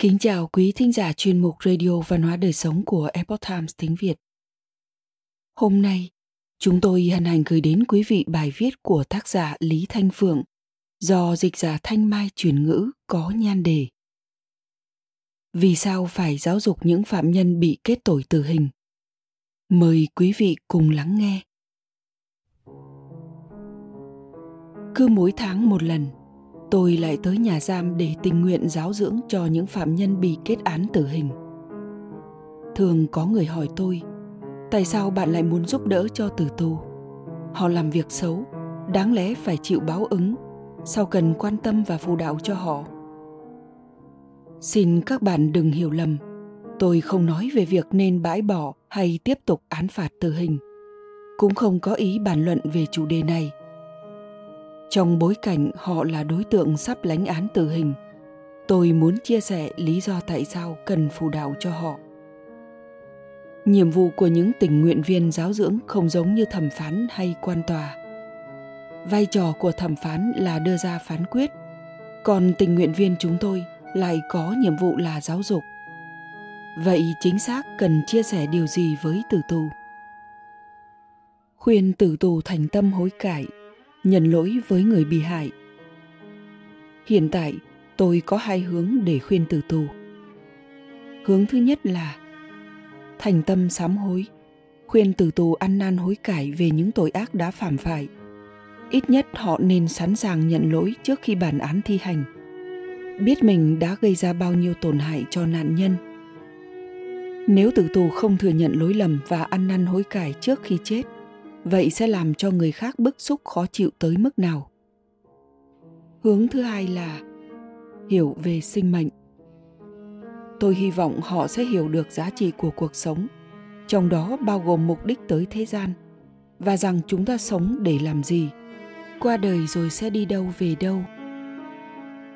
Kính chào quý thính giả chuyên mục Radio Văn hóa Đời Sống của Epoch Times tiếng Việt. Hôm nay, chúng tôi hân hạnh gửi đến quý vị bài viết của tác giả Lý Thanh Phượng do dịch giả Thanh Mai chuyển ngữ có nhan đề. Vì sao phải giáo dục những phạm nhân bị kết tội tử hình? Mời quý vị cùng lắng nghe. Cứ mỗi tháng một lần, tôi lại tới nhà giam để tình nguyện giáo dưỡng cho những phạm nhân bị kết án tử hình. Thường có người hỏi tôi, tại sao bạn lại muốn giúp đỡ cho tử tù? Họ làm việc xấu, đáng lẽ phải chịu báo ứng. Sao cần quan tâm và phù đạo cho họ? Xin các bạn đừng hiểu lầm. Tôi không nói về việc nên bãi bỏ hay tiếp tục án phạt tử hình. Cũng không có ý bàn luận về chủ đề này trong bối cảnh họ là đối tượng sắp lãnh án tử hình, tôi muốn chia sẻ lý do tại sao cần phù đạo cho họ. Nhiệm vụ của những tình nguyện viên giáo dưỡng không giống như thẩm phán hay quan tòa. Vai trò của thẩm phán là đưa ra phán quyết, còn tình nguyện viên chúng tôi lại có nhiệm vụ là giáo dục. Vậy chính xác cần chia sẻ điều gì với tử tù? Khuyên tử tù thành tâm hối cải nhận lỗi với người bị hại. Hiện tại, tôi có hai hướng để khuyên tử tù. Hướng thứ nhất là thành tâm sám hối, khuyên tử tù ăn năn hối cải về những tội ác đã phạm phải. Ít nhất họ nên sẵn sàng nhận lỗi trước khi bản án thi hành. Biết mình đã gây ra bao nhiêu tổn hại cho nạn nhân. Nếu tử tù không thừa nhận lỗi lầm và ăn năn hối cải trước khi chết vậy sẽ làm cho người khác bức xúc khó chịu tới mức nào? Hướng thứ hai là hiểu về sinh mệnh. Tôi hy vọng họ sẽ hiểu được giá trị của cuộc sống, trong đó bao gồm mục đích tới thế gian, và rằng chúng ta sống để làm gì, qua đời rồi sẽ đi đâu về đâu.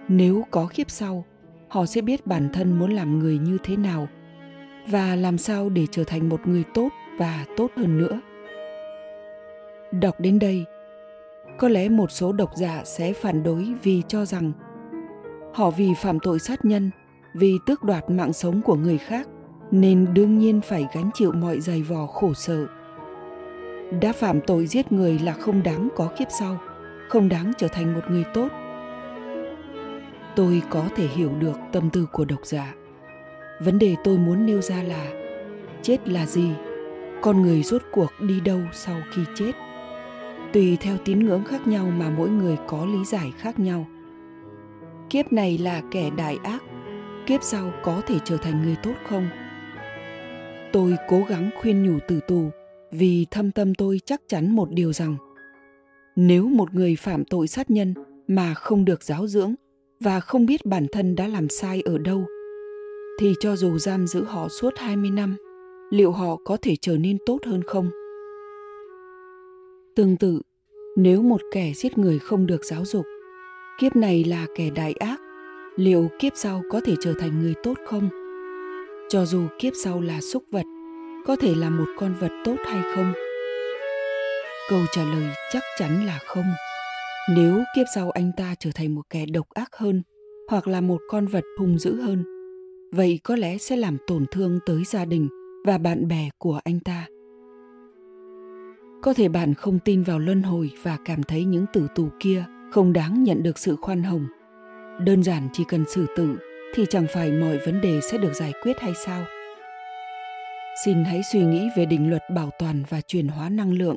Nếu có kiếp sau, họ sẽ biết bản thân muốn làm người như thế nào, và làm sao để trở thành một người tốt và tốt hơn nữa. Đọc đến đây, có lẽ một số độc giả sẽ phản đối vì cho rằng họ vì phạm tội sát nhân, vì tước đoạt mạng sống của người khác nên đương nhiên phải gánh chịu mọi giày vò khổ sở. Đã phạm tội giết người là không đáng có kiếp sau, không đáng trở thành một người tốt. Tôi có thể hiểu được tâm tư của độc giả. Vấn đề tôi muốn nêu ra là chết là gì? Con người rốt cuộc đi đâu sau khi chết? Tùy theo tín ngưỡng khác nhau mà mỗi người có lý giải khác nhau kiếp này là kẻ đại ác kiếp sau có thể trở thành người tốt không tôi cố gắng khuyên nhủ tử tù vì thâm tâm tôi chắc chắn một điều rằng nếu một người phạm tội sát nhân mà không được giáo dưỡng và không biết bản thân đã làm sai ở đâu thì cho dù giam giữ họ suốt 20 năm, liệu họ có thể trở nên tốt hơn không? Tương tự, nếu một kẻ giết người không được giáo dục, kiếp này là kẻ đại ác, liệu kiếp sau có thể trở thành người tốt không? Cho dù kiếp sau là súc vật, có thể là một con vật tốt hay không? Câu trả lời chắc chắn là không. Nếu kiếp sau anh ta trở thành một kẻ độc ác hơn hoặc là một con vật hung dữ hơn, vậy có lẽ sẽ làm tổn thương tới gia đình và bạn bè của anh ta có thể bạn không tin vào luân hồi và cảm thấy những tử tù kia không đáng nhận được sự khoan hồng. Đơn giản chỉ cần xử tử thì chẳng phải mọi vấn đề sẽ được giải quyết hay sao? Xin hãy suy nghĩ về định luật bảo toàn và chuyển hóa năng lượng.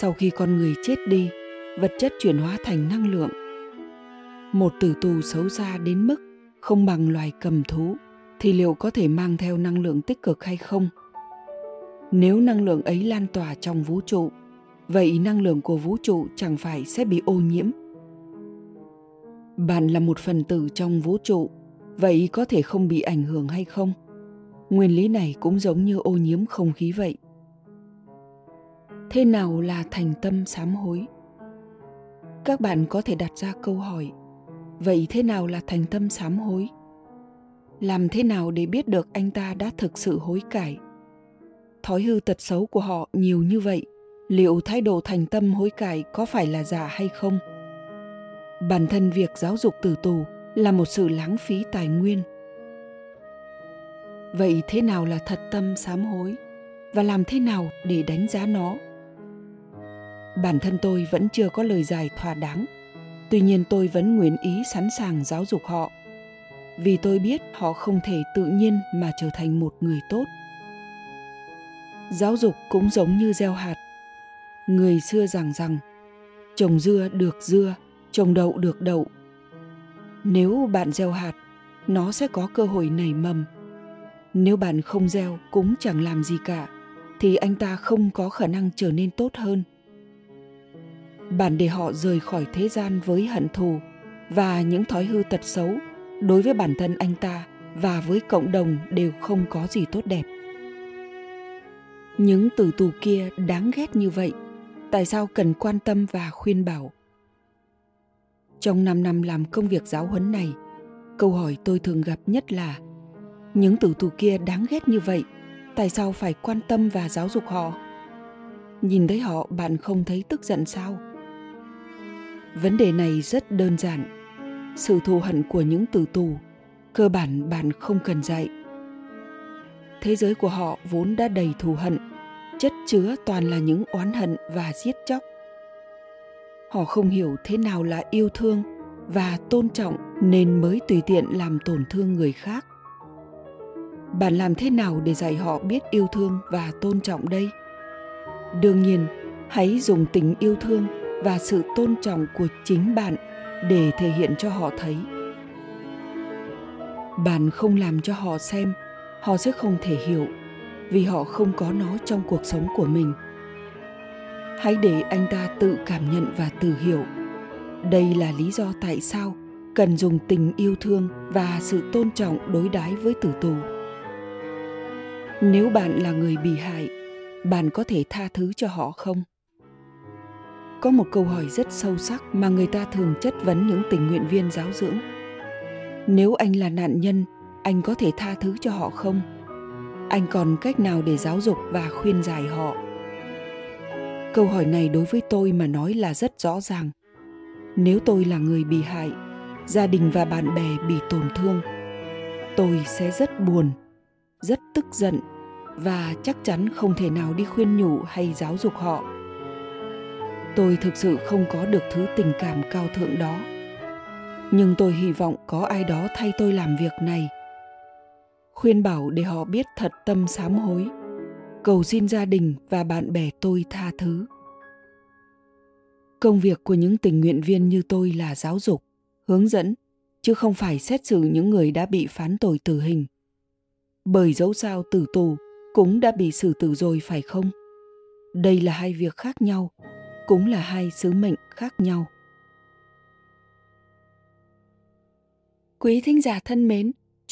Sau khi con người chết đi, vật chất chuyển hóa thành năng lượng. Một tử tù xấu xa đến mức không bằng loài cầm thú thì liệu có thể mang theo năng lượng tích cực hay không? Nếu năng lượng ấy lan tỏa trong vũ trụ, vậy năng lượng của vũ trụ chẳng phải sẽ bị ô nhiễm. Bạn là một phần tử trong vũ trụ, vậy có thể không bị ảnh hưởng hay không? Nguyên lý này cũng giống như ô nhiễm không khí vậy. Thế nào là thành tâm sám hối? Các bạn có thể đặt ra câu hỏi, vậy thế nào là thành tâm sám hối? Làm thế nào để biết được anh ta đã thực sự hối cải? Thói hư tật xấu của họ nhiều như vậy, liệu thái độ thành tâm hối cải có phải là giả hay không? Bản thân việc giáo dục tử tù là một sự lãng phí tài nguyên. Vậy thế nào là thật tâm sám hối? Và làm thế nào để đánh giá nó? Bản thân tôi vẫn chưa có lời giải thỏa đáng. Tuy nhiên tôi vẫn nguyện ý sẵn sàng giáo dục họ. Vì tôi biết họ không thể tự nhiên mà trở thành một người tốt giáo dục cũng giống như gieo hạt. Người xưa giảng rằng, trồng dưa được dưa, trồng đậu được đậu. Nếu bạn gieo hạt, nó sẽ có cơ hội nảy mầm. Nếu bạn không gieo cũng chẳng làm gì cả, thì anh ta không có khả năng trở nên tốt hơn. Bạn để họ rời khỏi thế gian với hận thù và những thói hư tật xấu đối với bản thân anh ta và với cộng đồng đều không có gì tốt đẹp những tử tù kia đáng ghét như vậy, tại sao cần quan tâm và khuyên bảo? Trong 5 năm làm công việc giáo huấn này, câu hỏi tôi thường gặp nhất là, những tử tù kia đáng ghét như vậy, tại sao phải quan tâm và giáo dục họ? Nhìn thấy họ, bạn không thấy tức giận sao? Vấn đề này rất đơn giản. Sự thù hận của những tử tù, cơ bản bạn không cần dạy thế giới của họ vốn đã đầy thù hận, chất chứa toàn là những oán hận và giết chóc. Họ không hiểu thế nào là yêu thương và tôn trọng nên mới tùy tiện làm tổn thương người khác. Bạn làm thế nào để dạy họ biết yêu thương và tôn trọng đây? Đương nhiên, hãy dùng tình yêu thương và sự tôn trọng của chính bạn để thể hiện cho họ thấy. Bạn không làm cho họ xem họ sẽ không thể hiểu vì họ không có nó trong cuộc sống của mình. Hãy để anh ta tự cảm nhận và tự hiểu. Đây là lý do tại sao cần dùng tình yêu thương và sự tôn trọng đối đãi với tử tù. Nếu bạn là người bị hại, bạn có thể tha thứ cho họ không? Có một câu hỏi rất sâu sắc mà người ta thường chất vấn những tình nguyện viên giáo dưỡng. Nếu anh là nạn nhân anh có thể tha thứ cho họ không? Anh còn cách nào để giáo dục và khuyên giải họ? Câu hỏi này đối với tôi mà nói là rất rõ ràng. Nếu tôi là người bị hại, gia đình và bạn bè bị tổn thương, tôi sẽ rất buồn, rất tức giận và chắc chắn không thể nào đi khuyên nhủ hay giáo dục họ. Tôi thực sự không có được thứ tình cảm cao thượng đó. Nhưng tôi hy vọng có ai đó thay tôi làm việc này khuyên bảo để họ biết thật tâm sám hối. Cầu xin gia đình và bạn bè tôi tha thứ. Công việc của những tình nguyện viên như tôi là giáo dục, hướng dẫn, chứ không phải xét xử những người đã bị phán tội tử hình. Bởi dẫu sao tử tù cũng đã bị xử tử rồi phải không? Đây là hai việc khác nhau, cũng là hai sứ mệnh khác nhau. Quý thính giả thân mến